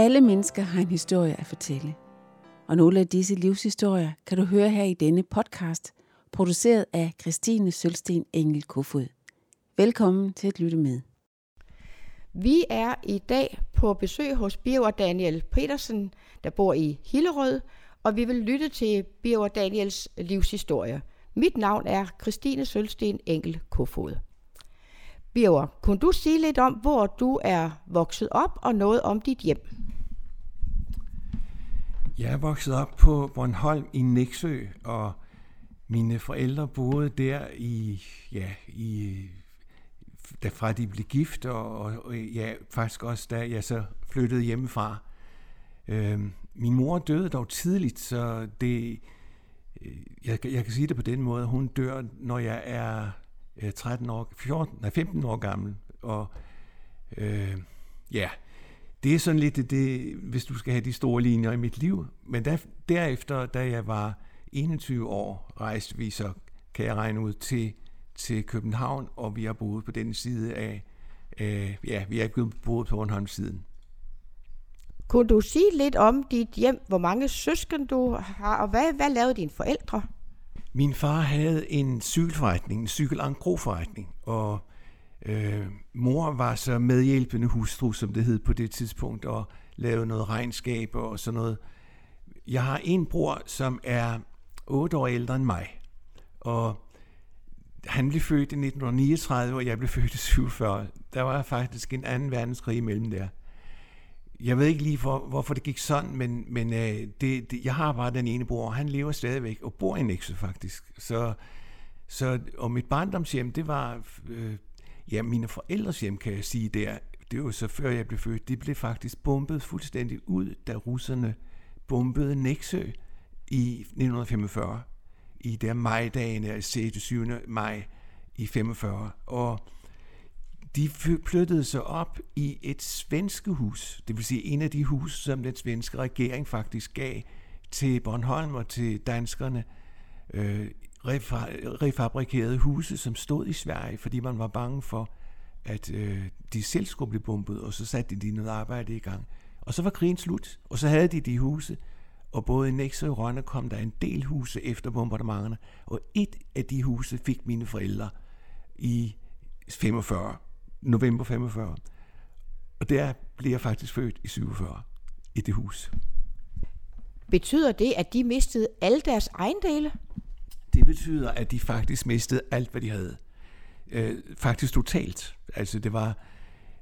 Alle mennesker har en historie at fortælle. Og nogle af disse livshistorier kan du høre her i denne podcast, produceret af Christine Sølsten Engel Kofod. Velkommen til at lytte med. Vi er i dag på besøg hos Birger Daniel Petersen, der bor i Hillerød, og vi vil lytte til Birger Daniels livshistorie. Mit navn er Christine Sølsten Engel Kofod. Birger, kunne du sige lidt om, hvor du er vokset op, og noget om dit hjem? Jeg er vokset op på Bornholm i Næksø, og mine forældre boede der i, ja, i fra de blev gift, og, og ja, faktisk også da jeg så flyttede hjemmefra. Øhm, min mor døde dog tidligt, så det, øh, jeg, jeg kan sige det på den måde, hun dør, når jeg er øh, 13 år, 14, nej, 15 år gammel, og øh, ja, det er sådan lidt det, hvis du skal have de store linjer i mit liv. Men der, derefter, da jeg var 21 år, rejste vi så, kan jeg regne ud, til, til København, og vi har boet på den side af, øh, ja, vi har ikke boet på Bornholms siden. Kunne du sige lidt om dit hjem, hvor mange søsken du har, og hvad, hvad lavede dine forældre? Min far havde en cykelforretning, en cykelangro-forretning, og øh, mor var så medhjælpende hustru, som det hed på det tidspunkt, og lavede noget regnskab og sådan noget. Jeg har en bror, som er otte år ældre end mig, og han blev født i 1939, og jeg blev født i 47. Der var faktisk en anden verdenskrig imellem der. Jeg ved ikke lige, for, hvorfor det gik sådan, men, men øh, det, det, jeg har bare den ene bror, og han lever stadigvæk, og bor i Nexø faktisk. Så, så, og mit barndomshjem, det var, øh, ja, mine forældres hjem, kan jeg sige der, det var så før jeg blev født, de blev faktisk bombet fuldstændig ud, da russerne bombede Nexø i 1945, i der majdagene, 6. 7. maj i 45. Og de flyttede sig op i et svenske hus, det vil sige en af de huse, som den svenske regering faktisk gav til Bornholm og til danskerne, øh, refabrikerede huse, som stod i Sverige, fordi man var bange for, at øh, de selv skulle blive bombet, og så satte de noget arbejde i gang. Og så var krigen slut, og så havde de de huse, og både i Nækse og Rønne kom der en del huse efter bombardementerne, og et af de huse fik mine forældre i 45 november 45. Og der blev jeg faktisk født i 47 i det hus. Betyder det, at de mistede alle deres ejendele? Det betyder, at de faktisk mistede alt, hvad de havde. Øh, faktisk totalt. Altså det var,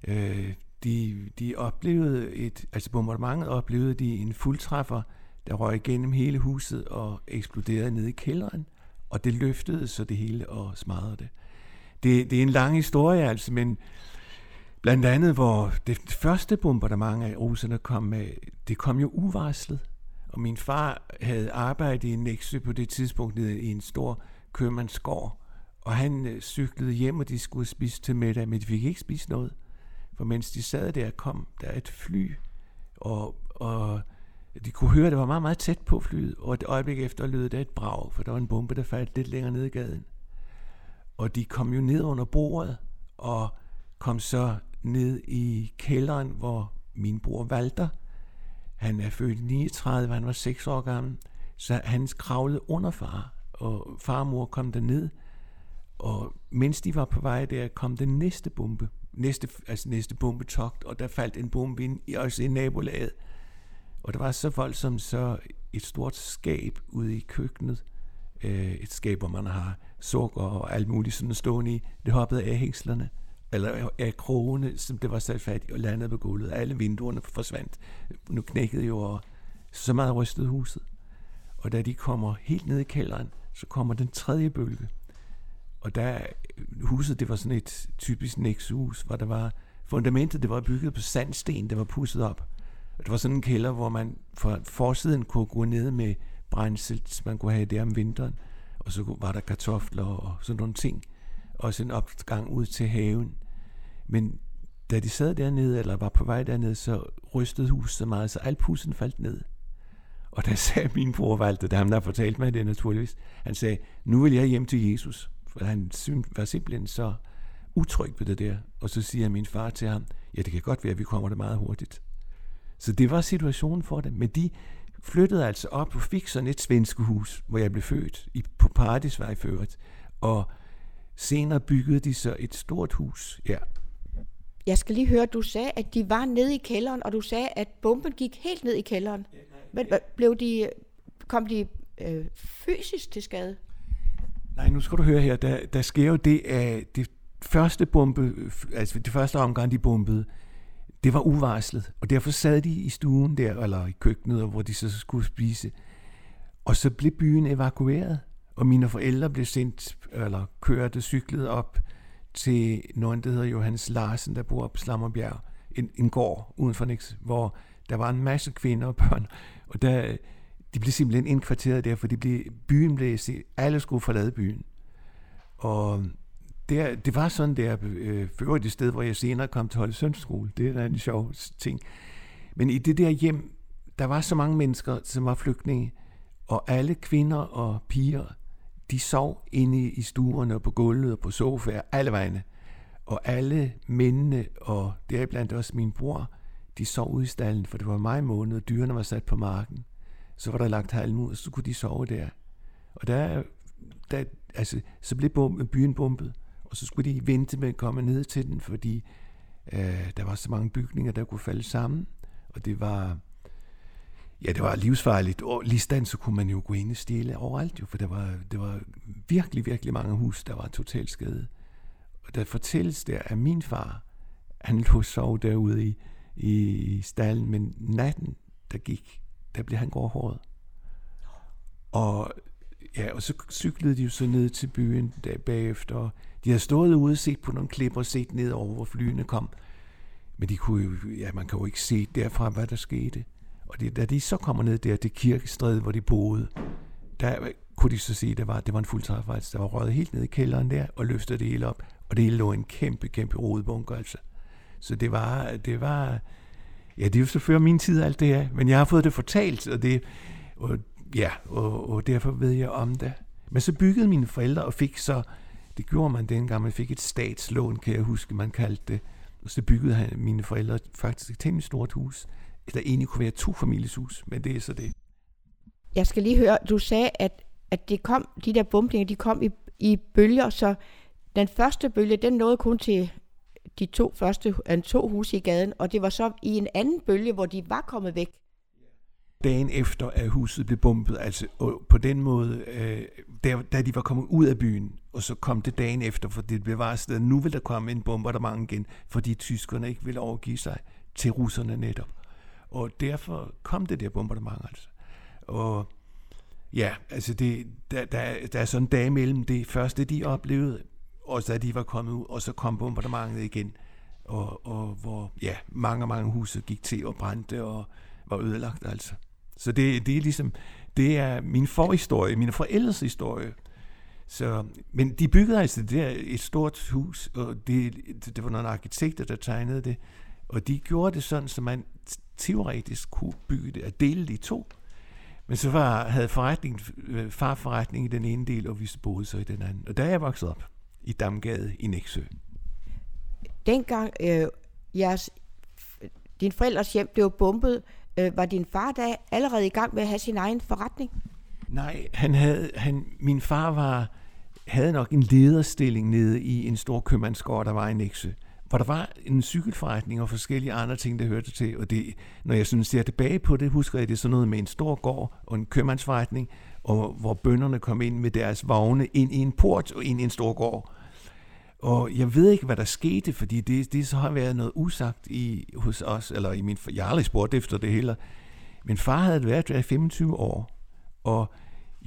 øh, de, de oplevede et, altså bombardementet oplevede de en fuldtræffer, der røg igennem hele huset og eksploderede ned i kælderen, og det løftede så det hele og smadrede det det, det er en lang historie, altså, men blandt andet, hvor det første bombardement af russerne kom med, det kom jo uvarslet. Og min far havde arbejdet i Næksø på det tidspunkt nede i en stor købmandsgård, og han øh, cyklede hjem, og de skulle spise til middag, men de fik ikke spist noget. For mens de sad der, kom der et fly, og, og de kunne høre, at det var meget, meget tæt på flyet, og et øjeblik efter lød der et brag, for der var en bombe, der faldt lidt længere ned i gaden. Og de kom jo ned under bordet, og kom så ned i kælderen, hvor min bror Walter, han er født i 39, han var 6 år gammel, så han kravlede under far, og far og mor kom ned, og mens de var på vej der, kom den næste bombe, næste, altså næste bombetogt, og der faldt en bombe ind i, også i nabolaget. Og der var så voldsomt så et stort skab ude i køkkenet, øh, et skab, hvor man har sukker og alt muligt sådan stående i. Det hoppede af hængslerne, eller af krogene, som det var sat fat i, og landede på gulvet. Alle vinduerne forsvandt. Nu knækkede jo, og så meget rystede huset. Og da de kommer helt ned i kælderen, så kommer den tredje bølge. Og der, øh, huset, det var sådan et typisk nexus, hvor der var, fundamentet, det var bygget på sandsten, det var pusset op. Og det var sådan en kælder, hvor man fra forsiden kunne gå ned med brændsel, man kunne have det om vinteren og så var der kartofler og sådan nogle ting. Også en opgang ud til haven. Men da de sad dernede, eller var på vej dernede, så rystede huset så meget, så alt pussen faldt ned. Og der sagde min bror Valter, der ham der fortalte mig det naturligvis, han sagde, nu vil jeg hjem til Jesus. For han var simpelthen så utryg ved det der. Og så siger min far til ham, ja det kan godt være, at vi kommer der meget hurtigt. Så det var situationen for dem. Men de flyttede altså op og fik sådan et svenske hus, hvor jeg blev født, i, på Paradisvej ført. Og senere byggede de så et stort hus. Ja. Jeg skal lige høre, du sagde, at de var nede i kælderen, og du sagde, at bomben gik helt ned i kælderen. Ja, nej, Men blev de, kom de øh, fysisk til skade? Nej, nu skal du høre her, der, der sker jo det, at det første bombe, altså det første omgang, de bombede, det var uvarslet, og derfor sad de i stuen der, eller i køkkenet, hvor de så skulle spise. Og så blev byen evakueret, og mine forældre blev sendt, eller kørte, cyklet op til nogen, der hedder Johannes Larsen, der bor på Slammerbjerg, en, en gård uden for Nix, hvor der var en masse kvinder og børn, og der, de blev simpelthen indkvarteret der, for de blev, byen blev, alle skulle forlade byen. Og der, det var sådan der, øh, før det sted, hvor jeg senere kom til Holde Sønskole. Det er en sjov ting. Men i det der hjem, der var så mange mennesker, som var flygtninge, og alle kvinder og piger, de sov inde i stuerne og på gulvet og på sofaer, alle vegne. Og alle mændene, og deriblandt også min bror, de sov ude i stallen, for det var maj måned, og dyrene var sat på marken. Så var der lagt halm ud, og så kunne de sove der. Og der, der altså, så blev byen bumpet, og så skulle de vente med at komme ned til den, fordi øh, der var så mange bygninger, der kunne falde sammen, og det var, ja, det var livsfarligt. Og lige så kunne man jo gå ind og stjæle overalt, jo, for der var, det var virkelig, virkelig mange hus, der var totalt skade. Og der fortælles der, at min far, han lå sov derude i, i stallen, men natten, der gik, der blev han gråhåret. Og ja, og så cyklede de jo så ned til byen der bagefter, de havde stået ude og set på nogle klipper og set ned over, hvor flyene kom. Men de kunne jo, ja, man kan jo ikke se derfra, hvad der skete. Og det, da de så kommer ned der til kirkestræde, hvor de boede, der kunne de så se, at det var, det var en fuldtræfvej. Der var røget helt ned i kælderen der, og løftede det hele op. Og det hele lå en kæmpe, kæmpe rodebunker, altså. Så det var, det var, ja, det er jo selvfølgelig før min tid alt det her, men jeg har fået det fortalt, og det, og, ja, og, og derfor ved jeg om det. Men så byggede mine forældre og fik så det gjorde man dengang, man fik et statslån, kan jeg huske, man kaldte det. Og så byggede han, mine forældre faktisk et temmelig stort hus, der egentlig kunne være to familieshus, men det er så det. Jeg skal lige høre, du sagde, at, at det kom, de der bumpninger, de kom i, i bølger, så den første bølge, den nåede kun til de to første to huse i gaden, og det var så i en anden bølge, hvor de var kommet væk dagen efter, at huset blev bombet. Altså og på den måde, øh, der, da de var kommet ud af byen, og så kom det dagen efter, for det blev varslet, at nu vil der komme en bombardement igen, fordi tyskerne ikke ville overgive sig til russerne netop. Og derfor kom det der bombardement altså. Og ja, altså det, der, der, der er sådan en dag mellem det første, de oplevede, og så de var kommet ud, og så kom bombardementet igen. Og, og hvor ja, mange, mange huse gik til og brændte og var ødelagt altså. Så det, det er ligesom, det er min forhistorie, min forældres historie. Så, men de byggede altså det der, et stort hus, og det, det var nogle arkitekter, der tegnede det, og de gjorde det sådan, så man teoretisk kunne bygge det og dele det i to. Men så var, havde forretning, øh, far forretning i den ene del, og vi boede så i den anden. Og der er jeg vokset op i Damgade i Næksø. Dengang øh, jeres, din forældres hjem blev bombet, Øh, var din far da allerede i gang med at have sin egen forretning? Nej, han havde, han, min far var, havde nok en lederstilling nede i en stor købmandsgård, der var i Næksø hvor der var en cykelforretning og forskellige andre ting, der hørte til. Og det, når jeg synes, ser tilbage på det, husker jeg det sådan noget med en stor gård og en købmandsforretning, og hvor bønderne kom ind med deres vogne ind i en port og ind i en stor gård. Og jeg ved ikke, hvad der skete, fordi det, det så har været noget usagt i, hos os, eller i min, jeg har aldrig spurgt efter det heller. Min far havde været der i 25 år, og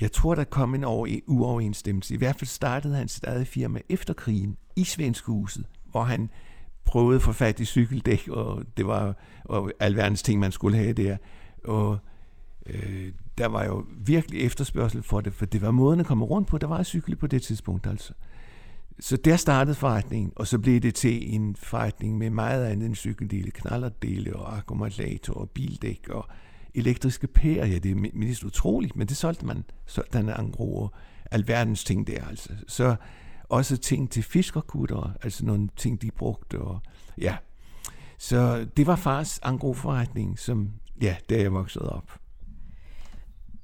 jeg tror, der kom en over, uoverensstemmelse. I hvert fald startede han sit eget firma efter krigen i Svenskehuset, hvor han prøvede at få fat i cykeldæk, og det var og alverdens ting, man skulle have der. Og øh, der var jo virkelig efterspørgsel for det, for det var måden at komme rundt på. Der var cykel på det tidspunkt altså. Så der startede forretningen, og så blev det til en forretning med meget andet end cykeldele, knallerdele og akkumulator og bildæk og elektriske pærer. Ja, det er mest utroligt, men det solgte man. Solgte han angro og alverdens ting der altså. Så også ting til fiskerkutter, altså nogle ting, de brugte. Og, ja. Så det var fars angroforretning, som, ja, der jeg voksede op.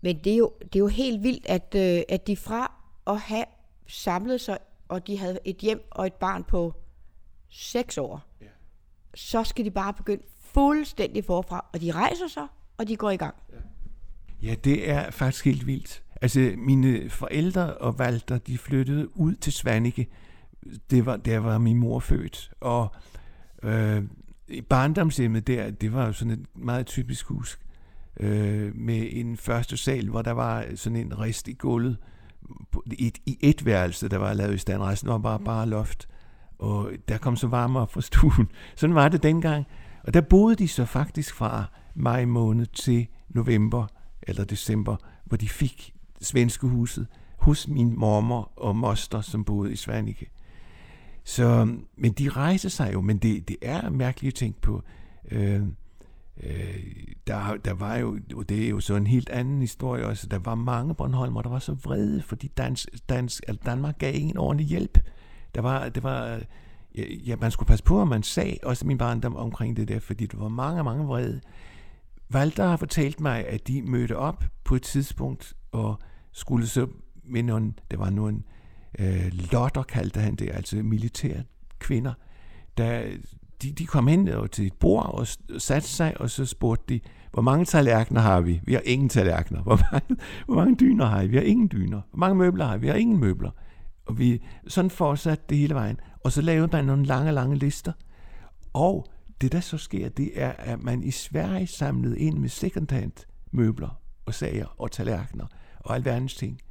Men det er jo, det er jo helt vildt, at, øh, at de fra at have samlet sig, og de havde et hjem og et barn på seks år, ja. så skal de bare begynde fuldstændig forfra, og de rejser sig, og de går i gang. Ja, det er faktisk helt vildt. Altså, mine forældre og Walter, de flyttede ud til Svanike. Det var, der var min mor født. Og øh, barndomshjemmet der, det var jo sådan et meget typisk hus. Øh, med en første sal, hvor der var sådan en rist i gulvet. I et, i et værelse, der var lavet i stand. Resten var bare, bare loft. Og der kom så varme op fra stuen. Sådan var det dengang. Og der boede de så faktisk fra maj måned til november eller december, hvor de fik svenske huset hos min mormor og moster, som boede i Svanike. Så, men de rejser sig jo, men det, det er mærkeligt at tænke på. Øh, øh, der, der var jo, og det er jo så en helt anden historie også, der var mange Bornholmer, der var så vrede, fordi dans, dans, altså Danmark gav ingen ordentlig hjælp. Der var, det var, ja, man skulle passe på, at man sagde også min barndom omkring det der, fordi der var mange, mange vrede. Valter har fortalt mig, at de mødte op på et tidspunkt og skulle så med nogle, det var nogle øh, lotter, kaldte han det, altså militære kvinder, der, de, de kom hen og til et bord og satte sig, og så spurgte de, hvor mange tallerkener har vi? Vi har ingen tallerkener. Hvor mange, hvor mange dyner har I? Vi har ingen dyner. Hvor mange møbler har I? Vi har ingen møbler. Og vi sådan fortsatte det hele vejen. Og så lavede man nogle lange, lange lister. Og det, der så sker, det er, at man i Sverige samlede ind med second-hand møbler og sager og tallerkener og alverdens ting.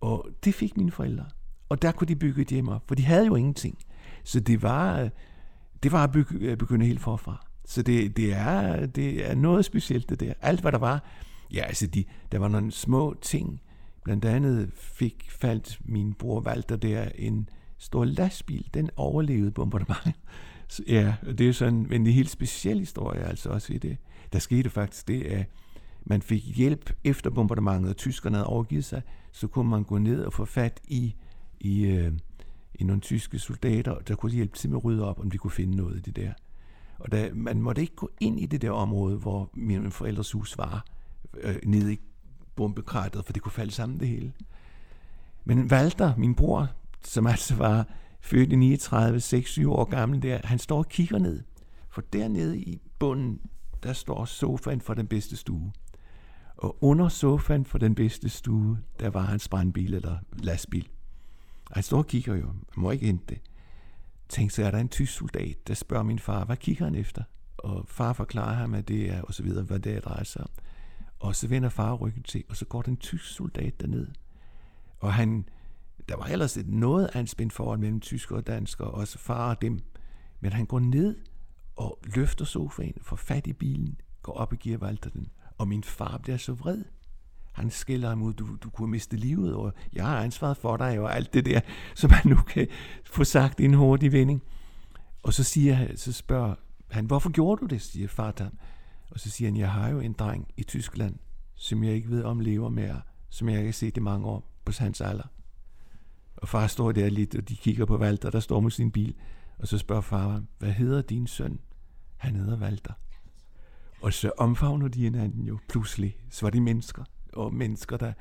Og det fik mine forældre. Og der kunne de bygge et hjem op, for de havde jo ingenting. Så det var, det var at bygge, begynde helt forfra. Så det, det, er, det er noget specielt, det der. Alt, hvad der var, ja, altså, de, der var nogle små ting. Blandt andet fik faldt min bror Walter der en stor lastbil. Den overlevede bombardementet. Så, ja, det er sådan en helt speciel historie altså også i det. Der skete faktisk det, at man fik hjælp efter bombardementet, og tyskerne havde overgivet sig, så kunne man gå ned og få fat i, i, øh, i nogle tyske soldater, der kunne hjælpe til med at rydde op, om de kunne finde noget i det der. Og da, man måtte ikke gå ind i det der område, hvor mine forældres hus var, øh, nede i bombekrateret, for det kunne falde sammen det hele. Men Walter, min bror, som altså var født i 39, 6-7 år gammel der, han står og kigger ned. For dernede i bunden, der står sofaen for den bedste stue. Og under sofaen for den bedste stue, der var hans brandbil eller lastbil. Og han står og kigger jo, man må ikke hente det. Tænk så er der en tysk soldat, der spørger min far, hvad kigger han efter? Og far forklarer ham, at det er, og så videre, hvad det drejer sig om. Og så vender far ryggen til, og så går den tysk soldat derned. Og han, der var ellers et noget anspændt forhold mellem tysker og dansker, og også far og dem. Men han går ned og løfter sofaen, får fat i bilen, går op og giver Walter den. Og min far bliver så vred. Han skælder ham ud, du, du kunne miste livet, og jeg har ansvaret for dig, og alt det der, som man nu kan få sagt i en hurtig vending. Og så, siger, så spørger han, hvorfor gjorde du det, siger far til ham. Og så siger han, jeg har jo en dreng i Tyskland, som jeg ikke ved om lever mere, som jeg ikke har set i mange år på hans alder. Og far står der lidt, og de kigger på Walter, der står med sin bil. Og så spørger far, hvad hedder din søn? Han hedder Walter. Og så omfavner de hinanden jo pludselig. Så var de mennesker, og mennesker, der...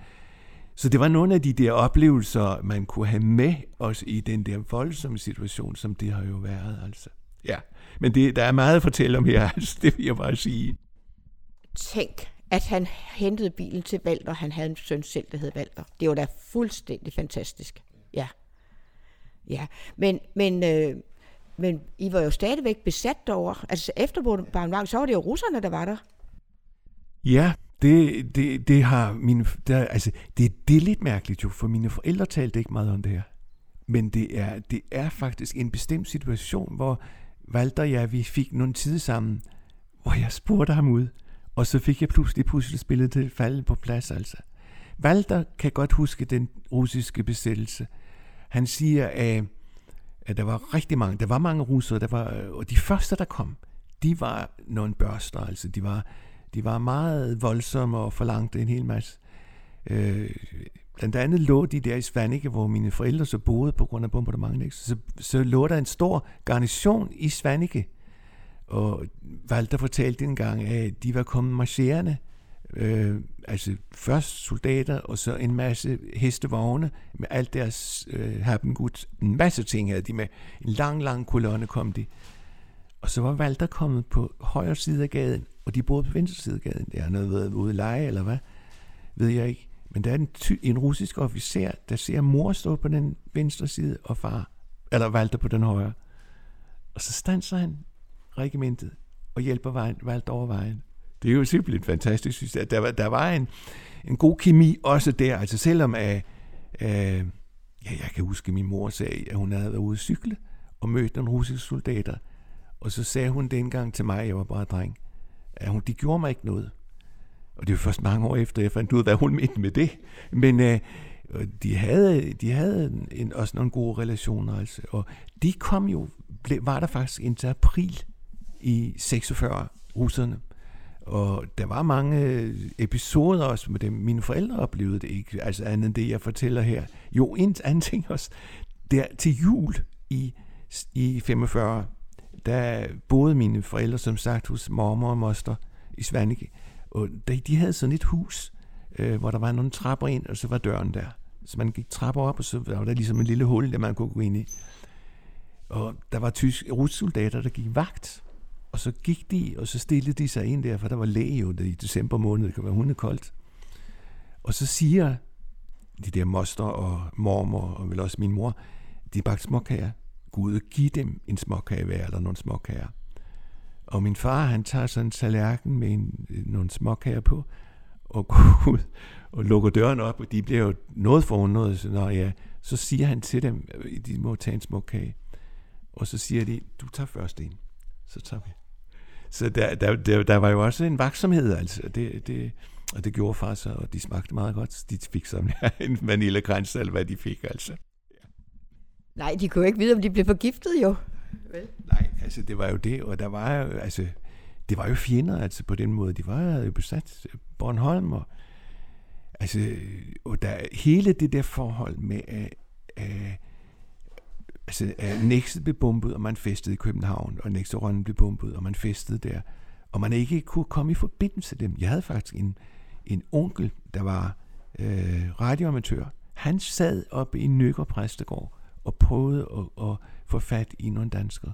Så det var nogle af de der oplevelser, man kunne have med os i den der voldsomme situation, som det har jo været, altså. Ja, men det, der er meget at fortælle om her, altså, det vil jeg bare sige. Tænk, at han hentede bilen til Valter. Han havde en søn selv, der hed Valter. Det var da fuldstændig fantastisk. Ja. Ja, men, men, øh, men I var jo stadigvæk besat derovre. Altså efter Barnvang, så var det jo russerne, der var der. Ja, det, det, det har mine, der, altså, det, det er lidt mærkeligt jo, for mine forældre talte ikke meget om det her. Men det er, det er faktisk en bestemt situation, hvor Walter og jeg, vi fik nogle tid sammen, hvor jeg spurgte ham ud, og så fik jeg pludselig puslespillet til at falde på plads, altså. Walter kan godt huske den russiske besættelse. Han siger, at, at der var rigtig mange, der var mange russere, der var, øh, og de første, der kom, de var nogle børster, altså de var, de var meget voldsomme og forlangte en hel masse. Øh, blandt andet lå de der i Svanike, hvor mine forældre så boede på grund af bombardementet. Så, så lå der en stor garnison i Svanike. Og Walter fortalte en gang, at de var kommet marcherende, øh, altså først soldater, og så en masse hestevogne med alt deres øh, happengud. En masse ting havde de med. En lang, lang kolonne kom de. Og så var Walter kommet på højre side af gaden, og de boede på venstre side af gaden. Det har noget været ude at lege, eller hvad? Ved jeg ikke. Men der er en, ty- en russisk officer, der ser mor stå på den venstre side, og far, eller Walter på den højre. Og så standser han regimentet og hjælper Walter over vejen. Det er jo simpelthen fantastisk, synes jeg. Der, var, der var en, en god kemi også der. Altså selvom at, uh, ja, jeg kan huske, at min mor sagde, at hun havde været ude at cykle og mødt nogle russiske soldater. Og så sagde hun dengang til mig, jeg var bare dreng, at hun, de gjorde mig ikke noget. Og det var først mange år efter, jeg fandt ud af, hvad hun mente med det. Men øh, de havde, de havde en, også nogle gode relationer. Altså. Og de kom jo, ble, var der faktisk indtil april i 46, russerne. Og der var mange øh, episoder også med dem. Mine forældre oplevede det ikke, altså andet end det, jeg fortæller her. Jo, en anden ting også. Der til jul i, i 45, der boede mine forældre, som sagt, hos mormor og moster i Svanike. Og de havde sådan et hus, øh, hvor der var nogle trapper ind, og så var døren der. Så man gik trapper op, og så var der ligesom en lille hul, der man kunne gå ind i. Og der var tysk russoldater, der gik vagt. Og så gik de, og så stillede de sig ind der, for der var læge jo i december måned, det kan være hundekoldt. Og så siger de der moster og mormor, og vel også min mor, de bagte småkager. Gud, giv dem en småkage hver, eller nogle småkager. Og min far, han tager sådan en tallerken med en, nogle småkager på, og går ud og lukker døren op, og de bliver jo noget forundret, så, når ja, så siger han til dem, de må tage en småkage. Og så siger de, du tager først en, så tager vi. Så der, der, der, der var jo også en vaksomhed, altså. Det, det, og det gjorde far så, og de smagte meget godt. De fik sådan en vanillekrans, eller hvad de fik, altså. Nej, de kunne ikke vide, om de blev forgiftet, jo. Vel? Nej, altså det var jo det, og der var jo, altså, det var jo fjender, altså på den måde. De var jo besat Bornholm, og altså, og der, hele det der forhold med, at, at altså, øh, at blev bombet, og man festede i København, og Næksterønnen blev bombet, og man festede der, og man ikke kunne komme i forbindelse med dem. Jeg havde faktisk en, en onkel, der var øh, radioamatør. Han sad oppe i Nykker Præstegård og prøvede at, at få fat i nogle danskere.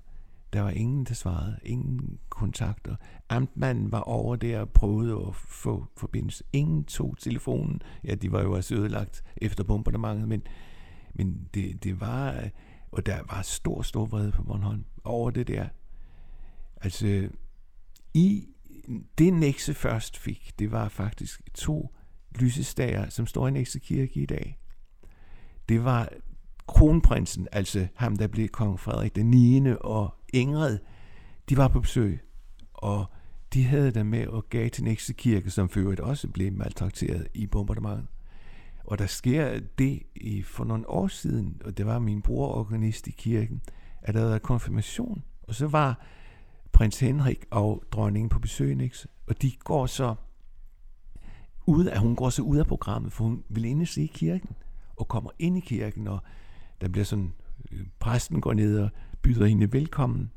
Der var ingen, der svarede. Ingen kontakter. Amtmanden var over der og prøvede at få forbindelse. Ingen tog telefonen. Ja, de var jo også ødelagt efter bombardementet, men, men det, det var... Øh, og der var stor, stor vrede på Bornholm over det der. Altså, i det Nexe først fik, det var faktisk to lysestager, som står i Nexe Kirke i dag. Det var kronprinsen, altså ham, der blev kong Frederik den 9. og Ingrid, de var på besøg, og de havde der med og gav til Næste Kirke, som for øvrigt også blev maltrakteret i bombardementet. Og der sker det i, for nogle år siden, og det var min bror organist i kirken, at der var konfirmation. Og så var prins Henrik og dronningen på besøg, ikke? og de går så ud af, hun går så ud af programmet, for hun vil ind se kirken, og kommer ind i kirken, og der bliver sådan, øh, præsten går ned og byder hende velkommen,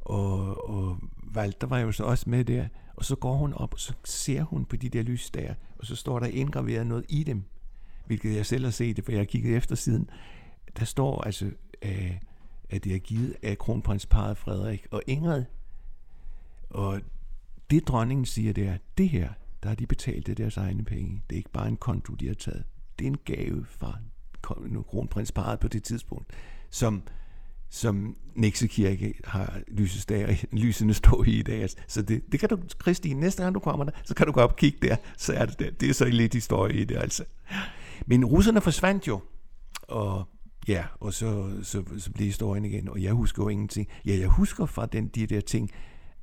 og, og Walter var jo så også med der, og så går hun op, og så ser hun på de der lys der, og så står der indgraveret noget i dem, hvilket jeg selv har set, for jeg har kigget efter siden. Der står altså, øh, at det er givet af kronprinsparet Frederik og Ingrid. Og det dronningen siger, det er, det her, der har de betalt det deres egne penge. Det er ikke bare en konto, de har taget. Det er en gave fra kronprinsparet på det tidspunkt, som som Næksekirke har lysestager, lysene står i i dag. Altså, så det, det kan du, Christine, næste gang du kommer der, så kan du gå op og kigge der, så er det der. Det er så lidt historie i det, altså. Men russerne forsvandt jo, og ja, og så, så, så blev historien igen, og jeg husker jo ingenting. Ja, jeg husker fra den, de der ting,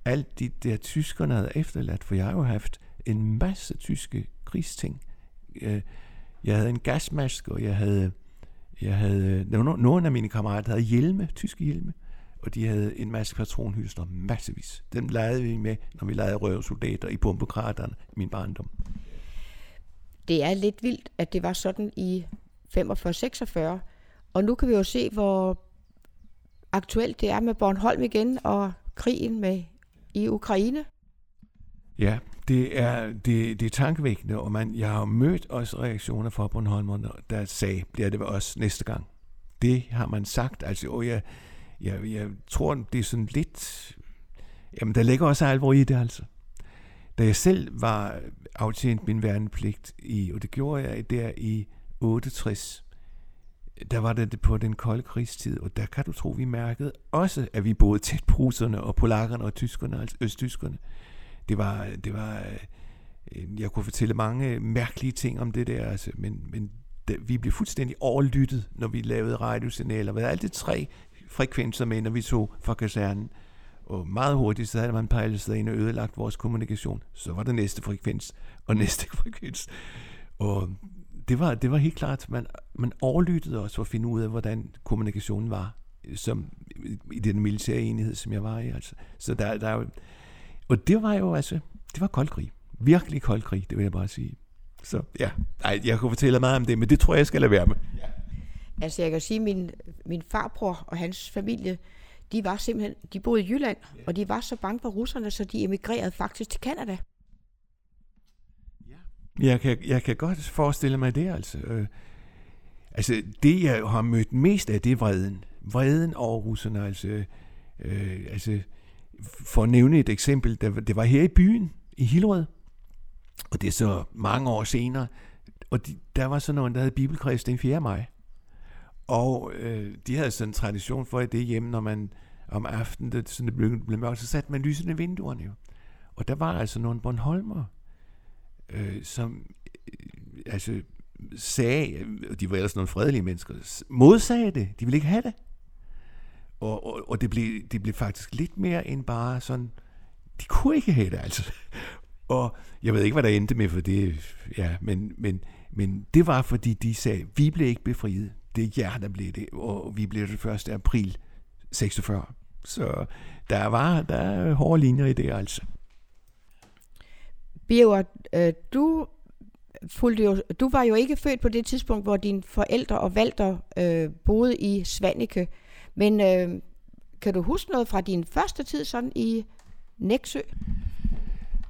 alt de der tyskerne havde efterladt, for jeg har jo haft en masse tyske krigsting. Jeg havde en gasmaske, og jeg havde, jeg havde nogle af mine kammerater havde hjelme, tyske hjelme, og de havde en masse patronhylster, massevis. Dem legede vi med, når vi legede røvsoldater i bombekraterne i min barndom. Det er lidt vildt, at det var sådan i 45-46, og nu kan vi jo se, hvor aktuelt det er med Bornholm igen, og krigen med i Ukraine. Ja, det er, det, det er tankevækkende, og man, jeg har mødt også reaktioner fra Bornholmerne, der sagde, bliver det også næste gang. Det har man sagt, altså, og jeg, jeg, jeg tror, det er sådan lidt, jamen der ligger også alvor i det, altså. Da jeg selv var aftjent min værnepligt i, og det gjorde jeg der i 68, der var det på den kolde krigstid, og der kan du tro, vi mærkede også, at vi boede tæt på russerne og polakkerne og tyskerne, altså østtyskerne. Det var, det var, øh, jeg kunne fortælle mange mærkelige ting om det der, altså, men, men vi blev fuldstændig overlyttet, når vi lavede radiosignaler. Vi havde altid tre frekvenser med, når vi tog fra kasernen. Og meget hurtigt, så havde man pejlet sig ind og ødelagt vores kommunikation. Så var det næste frekvens, og næste frekvens. Og det var, det var helt klart, man, man overlyttede os for at finde ud af, hvordan kommunikationen var, som i den militære enhed, som jeg var i. Altså. Så der, der, og det var jo altså, det var kold krig. Virkelig kold krig, det vil jeg bare sige. Så ja, Ej, jeg kunne fortælle meget om det, men det tror jeg, jeg skal lade være med. Ja. Altså jeg kan sige, at min, min farbror og hans familie, de var simpelthen, de boede i Jylland, ja. og de var så bange for russerne, så de emigrerede faktisk til Kanada. Jeg kan, jeg kan godt forestille mig det, altså. Øh, altså, det jeg har mødt mest af, det er vreden. Vreden over russerne, altså. Øh, altså, for at nævne et eksempel, der, det var her i byen, i Hillerød, og det er så mange år senere, og de, der var så nogen, der havde bibelkreds den 4. maj. Og øh, de havde sådan en tradition for, at det hjemme, når man om aftenen, det, sådan det blev, blev mørkt, så satte man lysene i vinduerne jo. Og der var altså nogle Bornholmer, øh, som øh, altså sagde, og de var ellers nogle fredelige mennesker, modsagde det. De ville ikke have det. Og, og, og det, blev, det blev faktisk lidt mere end bare sådan, de kunne ikke have det altså. Og jeg ved ikke, hvad der endte med, for det, ja, men, men, men det var, fordi de sagde, vi blev ikke befriet. Det er jer, der blev det, og vi blev det 1. april 46. Så der var der er hårde linjer i det, altså. Birger, øh, du, fulgte jo, du var jo ikke født på det tidspunkt, hvor dine forældre og Valter øh, boede i Svanike. Men øh, kan du huske noget fra din første tid sådan i Næksø?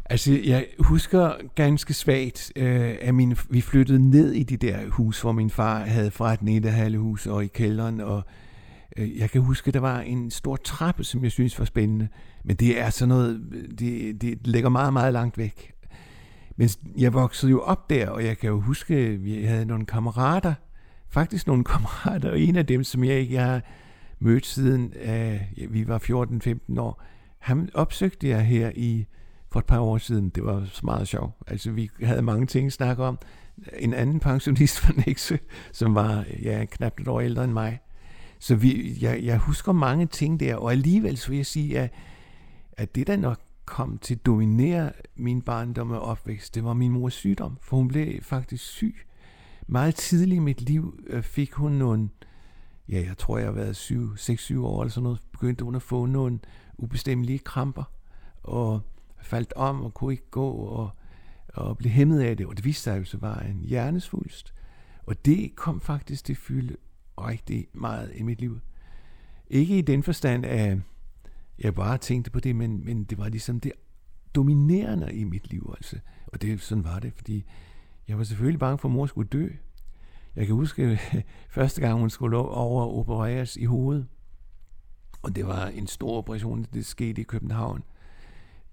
Altså, jeg husker ganske svagt, øh, at min, vi flyttede ned i de der hus, hvor min far havde fra hus og i kælderen, og øh, Øh, jeg kan huske, der var en stor trappe, som jeg synes var spændende, men det er sådan noget, det, det ligger meget, meget langt væk. Men jeg voksede jo op der, og jeg kan jo huske, vi havde nogle kammerater, faktisk nogle kammerater, og en af dem, som jeg ikke har mødt siden, uh, vi var 14-15 år, ham opsøgte jeg her i for et par år siden. Det var så meget sjovt. Altså, vi havde mange ting at snakke om. En anden pensionist fra Nexø, som var ja, knap et år ældre end mig. Så vi, jeg, jeg husker mange ting der, og alligevel så vil jeg sige, at, at det der nok kom til at dominere min barndom og opvækst, det var min mors sygdom, for hun blev faktisk syg. Meget tidligt i mit liv øh, fik hun nogle, ja, jeg tror, jeg har været 6-7 år eller sådan noget, begyndte hun at få nogle ubestemmelige kramper, og faldt om og kunne ikke gå, og, og blev hæmmet af det, og det viste sig jo så var en hjernesvulst. Og det kom faktisk til fylde rigtig meget i mit liv. Ikke i den forstand at jeg bare tænkte på det, men, men det var ligesom det dominerende i mit liv. Altså. Og det, sådan var det, fordi jeg var selvfølgelig bange for, at mor skulle dø. Jeg kan huske første gang, hun skulle over og opereres i hovedet. Og det var en stor operation, det skete i København.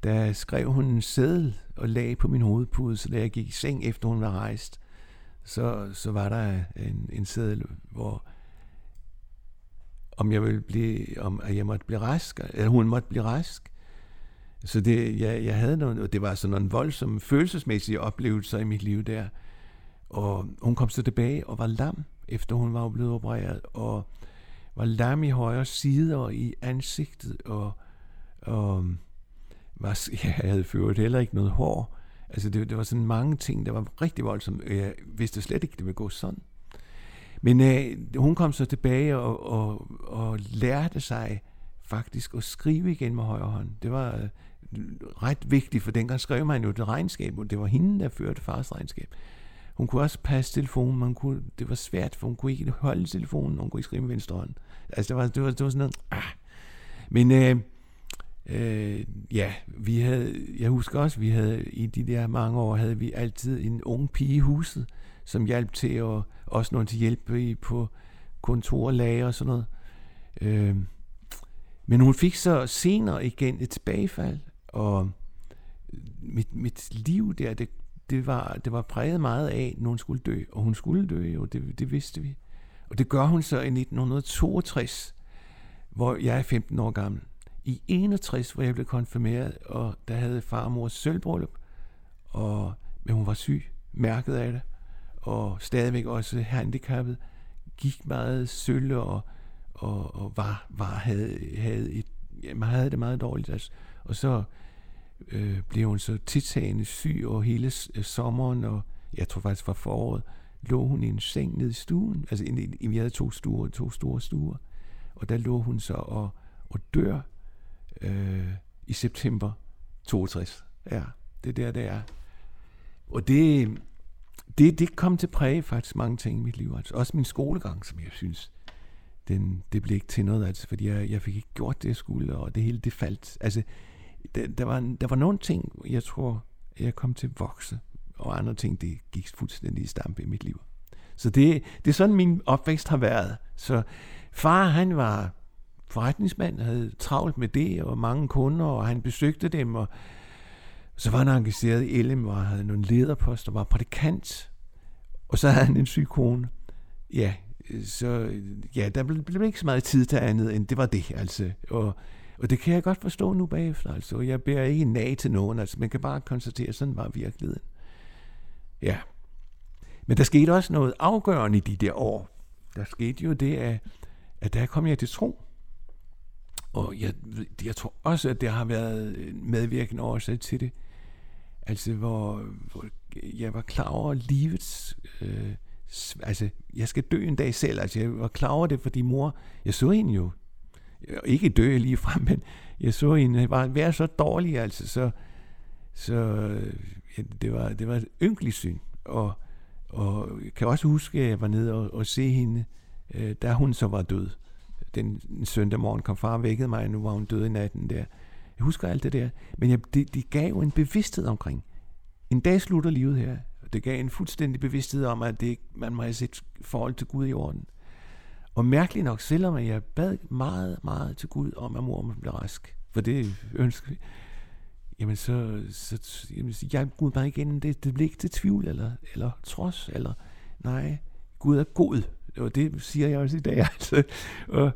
Der skrev hun en seddel og lagde på min hovedpude, så da jeg gik i seng, efter hun var rejst, så, så var der en, en seddel, hvor om jeg ville blive, om at jeg måtte blive rask, eller hun måtte blive rask. Så det, jeg, jeg havde noget, og det var sådan nogle voldsomme følelsesmæssige oplevelser i mit liv der. Og hun kom så tilbage og var lam, efter hun var blevet opereret, og var lam i højre side og i ansigtet, og, og var, jeg havde ført heller ikke noget hår. Altså det, det var sådan mange ting, der var rigtig voldsomme. Jeg vidste slet ikke, det ville gå sådan. Men øh, hun kom så tilbage og, og, og lærte sig faktisk at skrive igen med højre hånd. Det var øh, ret vigtigt, for dengang skrev man jo det regnskab, og det var hende, der førte fars regnskab. Hun kunne også passe telefonen, men kunne, det var svært, for hun kunne ikke holde telefonen, hun kunne ikke skrive med venstre hånd. Altså, det var, det var, det var sådan noget, ah. Men øh, Øh, ja, vi havde, jeg husker også, vi havde i de der mange år, havde vi altid en ung pige i huset, som hjalp til, og også nogen til hjælp i, på kontor, lager og sådan noget. Øh, men hun fik så senere igen et tilbagefald, og mit, mit liv der, det, det, var, det var præget meget af, at nogen skulle dø, og hun skulle dø, og det, det vidste vi. Og det gør hun så i 1962, hvor jeg er 15 år gammel. I 61, hvor jeg blev konfirmeret, og der havde farmor sølvbrøllup, og, men hun var syg, mærket af det, og stadigvæk også handicappet, gik meget sølle og, og, og var, var, havde, havde, et, jamen, havde det meget dårligt. Altså. Og så øh, blev hun så tiltagende syg og hele øh, sommeren, og jeg tror faktisk fra foråret, lå hun i en seng nede i stuen. Altså, vi havde to stuer, to store stuer. Og der lå hun så og, og dør øh, i september 62. Ja, det er der, det er. Og det, det, det kom til at præge faktisk mange ting i mit liv. Altså også min skolegang, som jeg synes, den, det blev ikke til noget, altså, fordi jeg, jeg fik ikke gjort det, jeg skulle, og det hele, det faldt. Altså, der, der, var, der var nogle ting, jeg tror, jeg kom til at vokse, og andre ting, det gik fuldstændig i stampe i mit liv. Så det, det er sådan, min opvækst har været. Så far, han var forretningsmand, havde travlt med det, og mange kunder, og han besøgte dem, og så var han engageret i LM, hvor han havde nogle lederposter, var prædikant, og så havde han en syg kone. Ja, så ja, der blev, blev ikke så meget tid til andet, end det var det, altså. Og, og det kan jeg godt forstå nu bagefter, altså. Jeg bærer ikke nag til nogen, altså. Man kan bare konstatere, at sådan var virkeligheden. Ja. Men der skete også noget afgørende i de der år. Der skete jo det, at, at der kom jeg til tro. Og jeg, jeg tror også, at det har været medvirkende årsag til det. Altså, hvor, hvor jeg var klar over livets... Øh, altså, jeg skal dø en dag selv. Altså, jeg var klar over det, fordi mor... Jeg så hende jo. Ikke dø lige frem, men jeg så hende var være så dårlig, altså. Så, så ja, det, var, det var et ynkeligt syn. Og, og jeg kan også huske, at jeg var nede og, og se hende, øh, da hun så var død den søndag morgen kom far og vækkede mig, og nu var hun død i natten der. Jeg husker alt det der. Men jeg, det, det gav jo en bevidsthed omkring. En dag slutter livet her. Og det gav en fuldstændig bevidsthed om, at det, man må have sit forhold til Gud i orden. Og mærkeligt nok, selvom jeg bad meget, meget til Gud om, at mor blev rask, for det ønsker jamen så, så jamen, jeg Gud bare igen, det, det blev ikke til tvivl, eller, eller trods, eller nej, Gud er god, og det siger jeg også i dag. Altså. Og,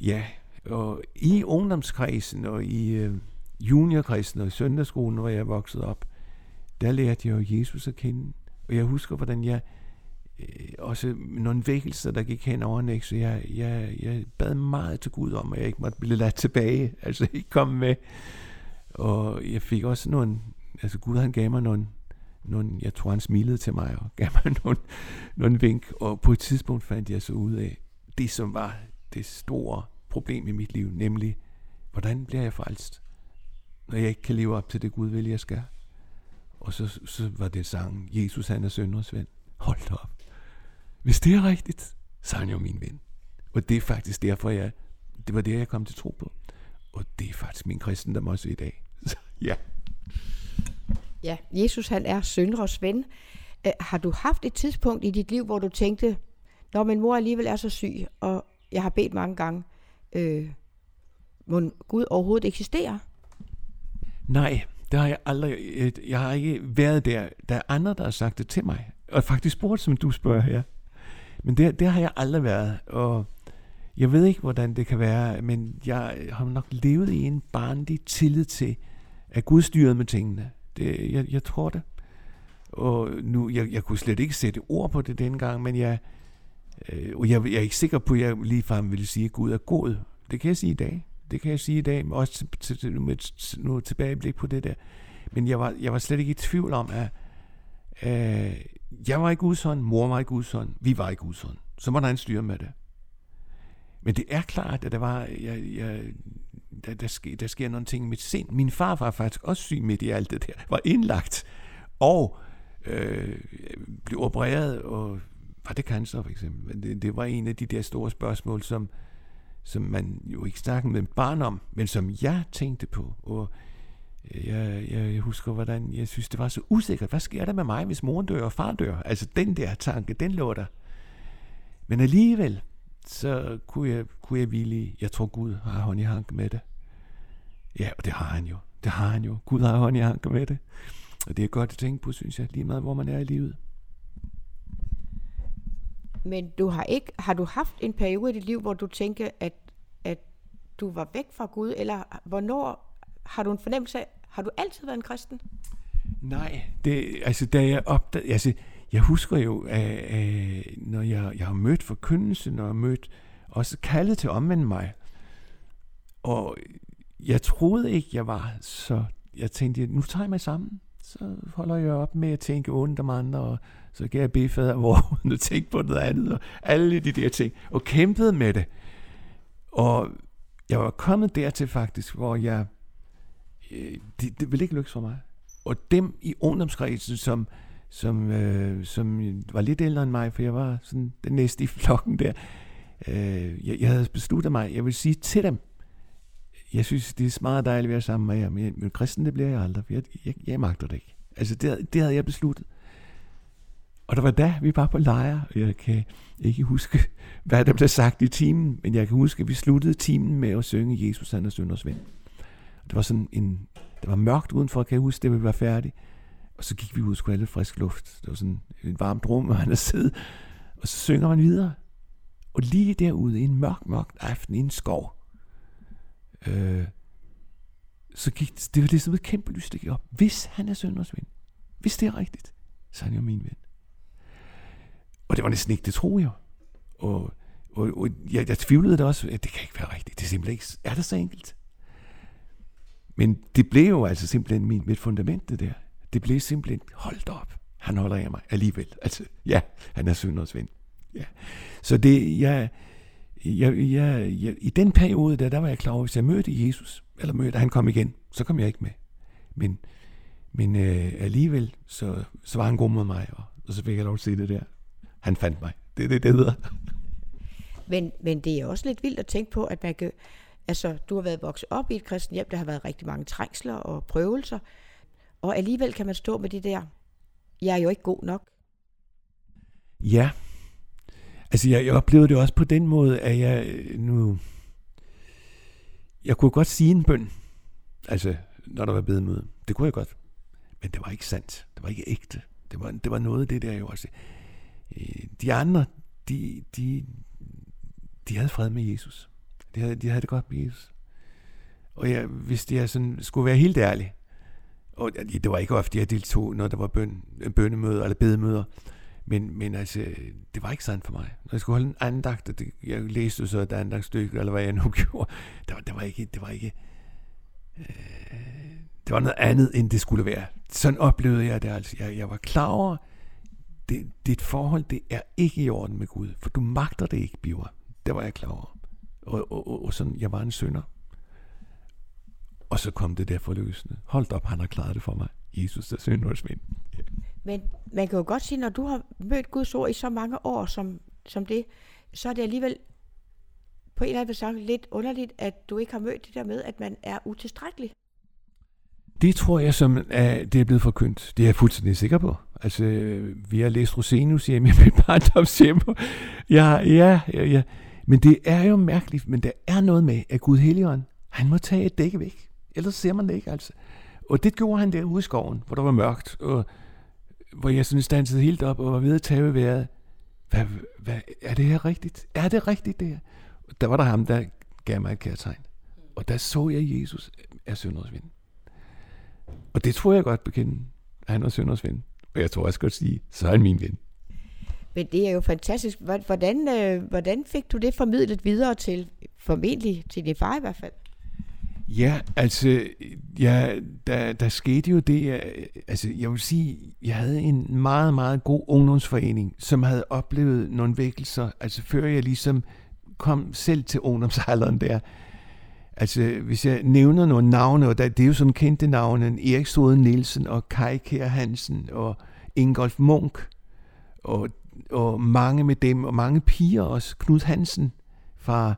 ja, og i ungdomskredsen og i øh, juniorkredsen og i søndagsskolen, hvor jeg voksede op, der lærte jeg jo Jesus at kende. Og jeg husker, hvordan jeg øh, også nogle vækkelser, der gik hen over en så jeg, jeg, jeg bad meget til Gud om, at jeg ikke måtte blive ladt tilbage, altså ikke komme med. Og jeg fik også nogle, altså Gud han gav mig nogle nogle, jeg tror han smilede til mig og gav mig nogle, nogle vink, og på et tidspunkt fandt jeg så ud af, det som var det store problem i mit liv, nemlig, hvordan bliver jeg frelst, når jeg ikke kan leve op til det Gud vil, jeg skal. Og så, så var det sangen, Jesus han er sønders ven. Hold da op. Hvis det er rigtigt, så er han jo min ven. Og det er faktisk derfor, jeg, det var det, jeg kom til tro på. Og det er faktisk min kristendom også i dag. Så, ja. Ja, Jesus han er syndres ven. Øh, har du haft et tidspunkt i dit liv, hvor du tænkte, når min mor alligevel er så syg, og jeg har bedt mange gange, øh, må Gud overhovedet eksistere? Nej, det har jeg aldrig. Jeg har ikke været der. Der er andre, der har sagt det til mig. Og faktisk spurgt, som du spørger her. Men det, det har jeg aldrig været. Og jeg ved ikke, hvordan det kan være, men jeg har nok levet i en barnlig tillid til, at Gud styrede med tingene. Det, jeg, jeg tror det. Og nu, jeg, jeg kunne slet ikke sætte ord på det dengang, men jeg, øh, og jeg, jeg er ikke sikker på, at jeg ligefrem ville sige, at Gud er god. Det kan jeg sige i dag. Det kan jeg sige i dag, også til, til, med nu tilbageblik på det der. Men jeg var, jeg var slet ikke i tvivl om, at øh, jeg var ikke Guds mor var ikke Guds vi var ikke Guds. Så må der en styre med det. Men det er klart, at der var, jeg, jeg, der, der, sker, der sker nogle ting med sind. Min far var faktisk også syg midt i alt det der. Var indlagt og øh, blev opereret, og var det cancer for eksempel? Men det, det var en af de der store spørgsmål, som, som man jo ikke snakkede med barn om, men som jeg tænkte på. Og øh, jeg, jeg, jeg husker, hvordan jeg synes, det var så usikkert. Hvad sker der med mig, hvis moren dør og far dør? Altså den der tanke, den lå der. Men alligevel, så kunne jeg, kunne jeg hvile jeg tror Gud har hånd i hanke med det. Ja, og det har han jo. Det har han jo. Gud har hånd i hanke med det. Og det er godt at tænke på, synes jeg, lige meget hvor man er i livet. Men du har ikke, har du haft en periode i dit liv, hvor du tænker, at, at du var væk fra Gud, eller hvornår har du en fornemmelse af, har du altid været en kristen? Nej, det, altså da jeg opdagede, altså jeg husker jo, at, at når jeg, jeg har mødt forkyndelse, når jeg har mødt også kaldet til at omvende mig, og jeg troede ikke, jeg var så, jeg tænkte, nu tager jeg mig sammen, så holder jeg op med at tænke ondt om andre, og så kan jeg bede fader hvor og tænke på noget andet, og alle de der ting, og kæmpede med det. Og jeg var kommet dertil faktisk, hvor jeg, øh, det, det ville ikke lykkes for mig. Og dem i ungdomskredsen, som, som, øh, som var lidt ældre end mig, for jeg var sådan den næste i flokken der, øh, jeg, jeg havde besluttet mig, jeg vil sige til dem, jeg synes, det er meget dejligt at være sammen med jer, men, men kristen, det bliver jeg aldrig, for jeg, jeg, jeg magter det ikke. Altså, det, det havde jeg besluttet. Og der var da, vi var på lejr, og jeg kan ikke huske, hvad der blev sagt i timen, men jeg kan huske, at vi sluttede timen med at synge Jesus, han er sønders ven. Det var sådan en, det var mørkt udenfor, kan jeg huske, det vi var færdige. Og så gik vi ud og skulle have lidt frisk luft. Det var sådan en varmt rum, hvor han er siddet. Og så synger man videre. Og lige derude i en mørk, mørk aften i en skov, øh, så gik det, det var ligesom et kæmpe lys, der gik op. Hvis han er sønders ven, hvis det er rigtigt, så er han jo min ven. Og det var næsten ikke det, troede jeg. Og, og, og jeg, jeg tvivlede det også, at det kan ikke være rigtigt. Det er simpelthen ikke, er det så enkelt? Men det blev jo altså simpelthen min, mit fundament, det der. Det blev simpelthen, holdt op, han holder af mig alligevel. Altså, ja, han er sønders ven. Ja. Så det, jeg, jeg, jeg, jeg, i den periode der, der var jeg klar over, hvis jeg mødte Jesus, eller mødte, han kom igen, så kom jeg ikke med. Men, men øh, alligevel, så, så var han god mod mig, og, og så fik jeg lov at se det der. Han fandt mig. Det er det, det hedder. Men, men det er også lidt vildt at tænke på, at man kan, altså, du har været vokset op i et kristen hjem, der har været rigtig mange trængsler og prøvelser, og alligevel kan man stå med det der, jeg er jo ikke god nok. Ja, Altså, jeg, jeg oplevede det også på den måde, at jeg øh, nu... Jeg kunne godt sige en bøn, altså, når der var bedemøde. Det kunne jeg godt. Men det var ikke sandt. Det var ikke ægte. Det var, det var noget af det der jo også. Øh, de andre, de, de, de havde fred med Jesus. De havde, de havde det godt med Jesus. Og jeg, hvis jeg sådan skulle være helt ærlig, og det var ikke ofte, jeg deltog, når der var bøn, bønnemøder eller bedemøder, men, men altså, det var ikke sandt for mig. Når jeg skulle holde en andagt, og det, jeg læste så et andagtstykke, eller hvad jeg nu gjorde, det var, det var ikke, det var ikke, øh, det var noget andet, end det skulle være. Sådan oplevede jeg det altså. Jeg, jeg var klar over, det, dit forhold, det er ikke i orden med Gud, for du magter det ikke, Biver. Det var jeg klar over. Og, og, og, og sådan, jeg var en synder. Og så kom det der forløsende. Hold op, han har klaret det for mig. Jesus er min. Yeah. Men man kan jo godt sige, når du har mødt Guds ord i så mange år som, som det, så er det alligevel på en eller anden måde lidt underligt, at du ikke har mødt det der med, at man er utilstrækkelig. Det tror jeg, som er, det er blevet forkyndt. Det er jeg fuldstændig sikker på. Altså, vi har læst Rosenius hjemme i mit barndomshjem. Ja, ja, ja, ja. Men det er jo mærkeligt, men der er noget med, at Gud Helligånd, han må tage et dække væk. Ellers ser man det ikke, altså. Og det gjorde han derude i skoven, hvor der var mørkt, og hvor jeg sådan stansede helt op og var ved at tage vejret. Hvad, hvad, er det her rigtigt? Er det rigtigt det her? Der var der ham, der gav mig et kærtegn. Og der så jeg Jesus af sønders ven. Og det tror jeg godt bekende, at han var sønders ven. Og jeg tror også godt sige, så er han min ven. Men det er jo fantastisk. Hvordan, øh, hvordan fik du det formidlet videre til, formentlig til din far i hvert fald? Ja, altså, ja, der, der skete jo det, altså, jeg vil sige, jeg havde en meget, meget god ungdomsforening, som havde oplevet nogle vækkelser, altså før jeg ligesom kom selv til ungdomsalderen der. Altså, hvis jeg nævner nogle navne, og der, det er jo sådan kendte navne, Erik Sode Nielsen og Kai Kjær Hansen og Ingolf Munk, og, og mange med dem, og mange piger også, Knud Hansen fra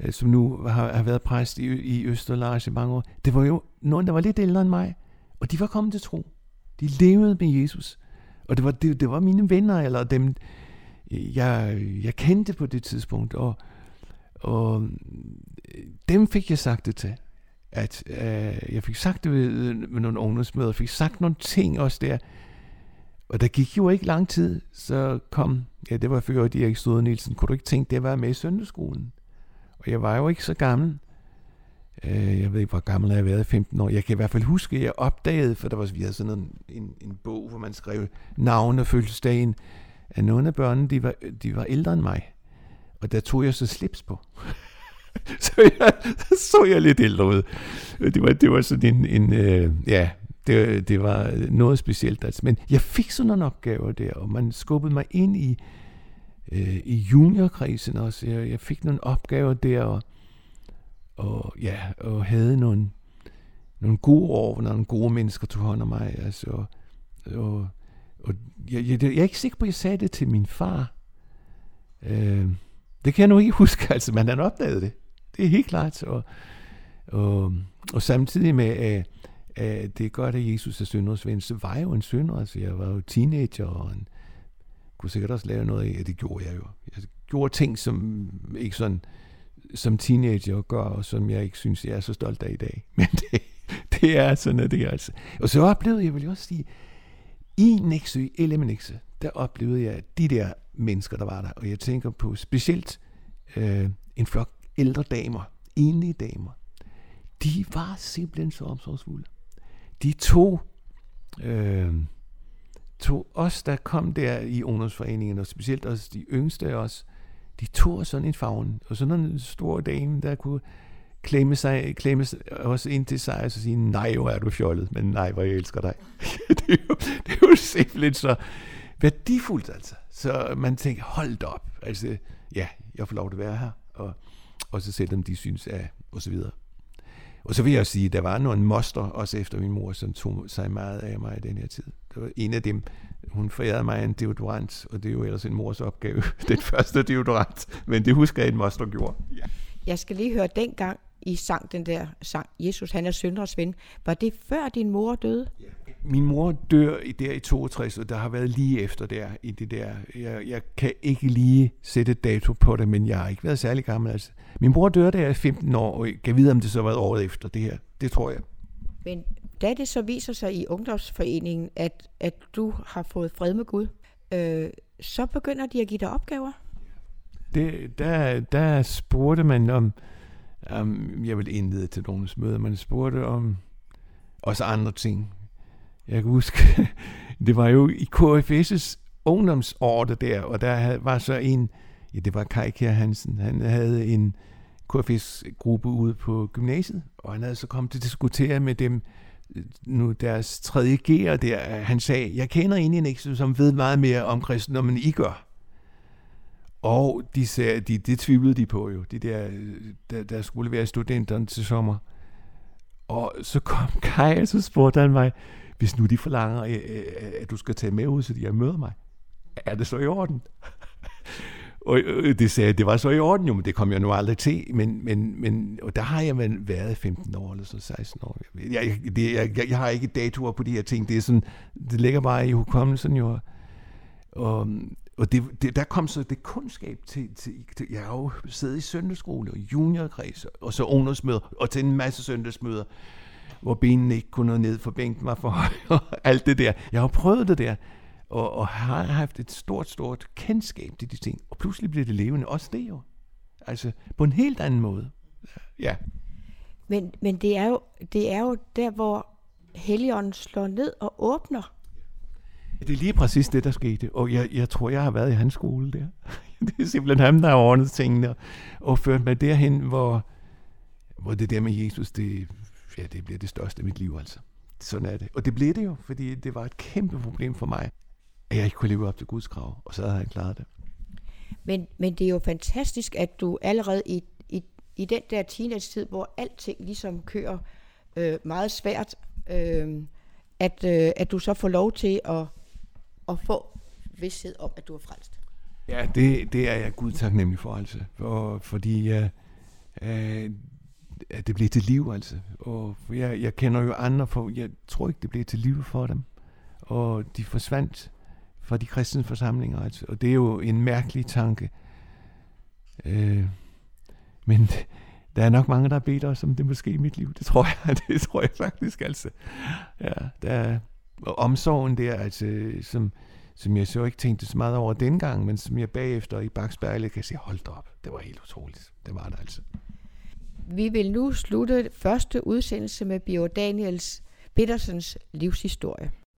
Øh, som nu har, har været præst i, i Østerlars i mange år, det var jo nogen, der var lidt ældre end mig, og de var kommet til tro. De levede med Jesus. Og det var, det, det var mine venner, eller dem, øh, jeg, jeg kendte på det tidspunkt, og, og øh, dem fik jeg sagt det til. At øh, jeg fik sagt det ved, med nogle ungdomsmøder, fik sagt nogle ting også der. Og der gik jo ikke lang tid, så kom, ja det var før Erik Stod Nielsen, kunne du ikke tænke, det var med i søndagsskolen? Og jeg var jo ikke så gammel. Øh, jeg ved ikke, hvor gammel jeg har været, 15 år. Jeg kan i hvert fald huske, at jeg opdagede, for der var, vi havde sådan en, en, en bog, hvor man skrev navn og fødselsdagen, at nogle af børnene, de var, de var ældre end mig. Og der tog jeg så slips på. så jeg, så jeg lidt ældre ud. Det var, det var sådan en, en øh, ja, det, det var noget specielt. Altså. Men jeg fik sådan nogle opgaver der, og man skubbede mig ind i, øh, i juniorkredsen også. Jeg, jeg fik nogle opgaver der, og, og, ja, og havde nogle, nogle gode år, hvor nogle gode mennesker tog hånd om mig. Altså, og, og, og jeg, jeg, jeg er ikke sikker på, at jeg sagde det til min far. Øh, det kan jeg nu ikke huske, altså, men han opdagede det. Det er helt klart. Og, og, og samtidig med, at, at det er godt, at Jesus er synderens ven, så var jeg jo en synder. Altså, jeg var jo teenager, og en, kunne sikkert også lave noget af, ja, det gjorde jeg jo. Jeg gjorde ting, som ikke sådan, som teenager gør, og som jeg ikke synes, jeg er så stolt af i dag. Men det, det er sådan, at det er altså. Og så oplevede jeg, vil jeg også sige, i Nexø, i Elemenexø, der oplevede jeg de der mennesker, der var der. Og jeg tænker på specielt øh, en flok ældre damer, enlige damer. De var simpelthen så omsorgsfulde. De tog, øh, tog os, der kom der i ungdomsforeningen, og specielt også de yngste af os, de tog sådan en favn, og sådan en stor dame, der kunne klemme, sig, klemme os ind til sig og så sige, nej, hvor er du fjollet, men nej, hvor jeg elsker dig. det, er jo, det er jo simpelthen så værdifuldt, altså. Så man tænker, hold op. Altså, ja, jeg får lov til at være her. Og, og så selvom de synes, at, og så videre. Og så vil jeg sige, at der var nogle moster, også efter min mor, som tog sig meget af mig i den her tid. Der var en af dem, hun forærede mig en deodorant, og det er jo ellers en mors opgave, den første deodorant, men det husker jeg, en moster gjorde. Ja. Jeg skal lige høre, dengang I sang den der sang, Jesus han er synders ven, var det før din mor døde? Ja. Min mor dør i der i 62, og der har været lige efter der i det der. Jeg, jeg kan ikke lige sætte dato på det, men jeg har ikke været særlig gammel. Altså. Min bror dør der i 15 år, og jeg kan vide, om det så har været året efter det her. Det tror jeg. Men da det så viser sig i ungdomsforeningen, at, at du har fået fred med Gud, øh, så begynder de at give dig opgaver? Det, der, der spurgte man om, um, jeg vil indlede til nogle møder, man spurgte om også andre ting. Jeg kan huske, det var jo i KFS' ungdomsår der, og der var så en, ja, det var Kai Kjær Hansen, han havde en KFS-gruppe ude på gymnasiet, og han havde så kommet til at diskutere med dem, øh, nu deres tredje G'er der, han sagde, jeg kender en i som ved meget mere om kristendom, end I gør. Og de sagde, de, det tvivlede de på jo, de der, øh, der, der skulle være studenterne til sommer. Og så kom Kai, og så spurgte han mig, hvis nu de forlanger, øh, øh, at du skal tage med ud, så de møder mig, er det så i orden? og øh, det sagde det var så i orden jo, men det kom jeg nu aldrig til. Men, men, men og der har jeg været 15 år eller så 16 år. Jeg, det, jeg, jeg har ikke datoer på de her ting. Det, er sådan, det ligger bare i hukommelsen jo. Og, og det, det, der kom så det kundskab til, til, til jeg har jo siddet i søndagsskole og juniorkreds, og så ungdomsmøder, og til en masse søndagsmøder hvor benene ikke kunne nå ned, for bænken var for høj, og alt det der. Jeg har prøvet det der, og, og har haft et stort, stort kendskab til de ting. Og pludselig bliver det levende, også det jo. Altså, på en helt anden måde. Ja. Men, men det, er jo, det er jo der, hvor Helligånden slår ned og åbner. Det er lige præcis det, der skete. Og jeg, jeg tror, jeg har været i hans skole der. Det er simpelthen ham, der har ordnet tingene og ført mig derhen, hvor, hvor det der med Jesus, det, ja, det bliver det største af mit liv, altså. Sådan er det. Og det blev det jo, fordi det var et kæmpe problem for mig, at jeg ikke kunne leve op til Guds krav, og så havde han klaret det. Men, men det er jo fantastisk, at du allerede i, i, i den der teenage-tid, hvor alting ligesom kører øh, meget svært, øh, at, øh, at du så får lov til at, at få vidshed om, at du er frelst. Ja, det, det er jeg Gud taknemmelig for, altså. For, fordi uh, øh, at det blev til liv, altså. Og jeg, jeg kender jo andre, for jeg tror ikke, det blev til liv for dem. Og de forsvandt fra de kristne forsamlinger, altså. Og det er jo en mærkelig tanke. Øh, men der er nok mange, der har bedt os om det måske i mit liv. Det tror jeg, det tror jeg faktisk, altså. Ja, der er omsorgen der, altså, som, som jeg så ikke tænkte så meget over dengang, men som jeg bagefter i bagspejlet kan sige, hold da op, det var helt utroligt. Det var det altså. Vi vil nu slutte første udsendelse med Bio Daniels Petersens livshistorie.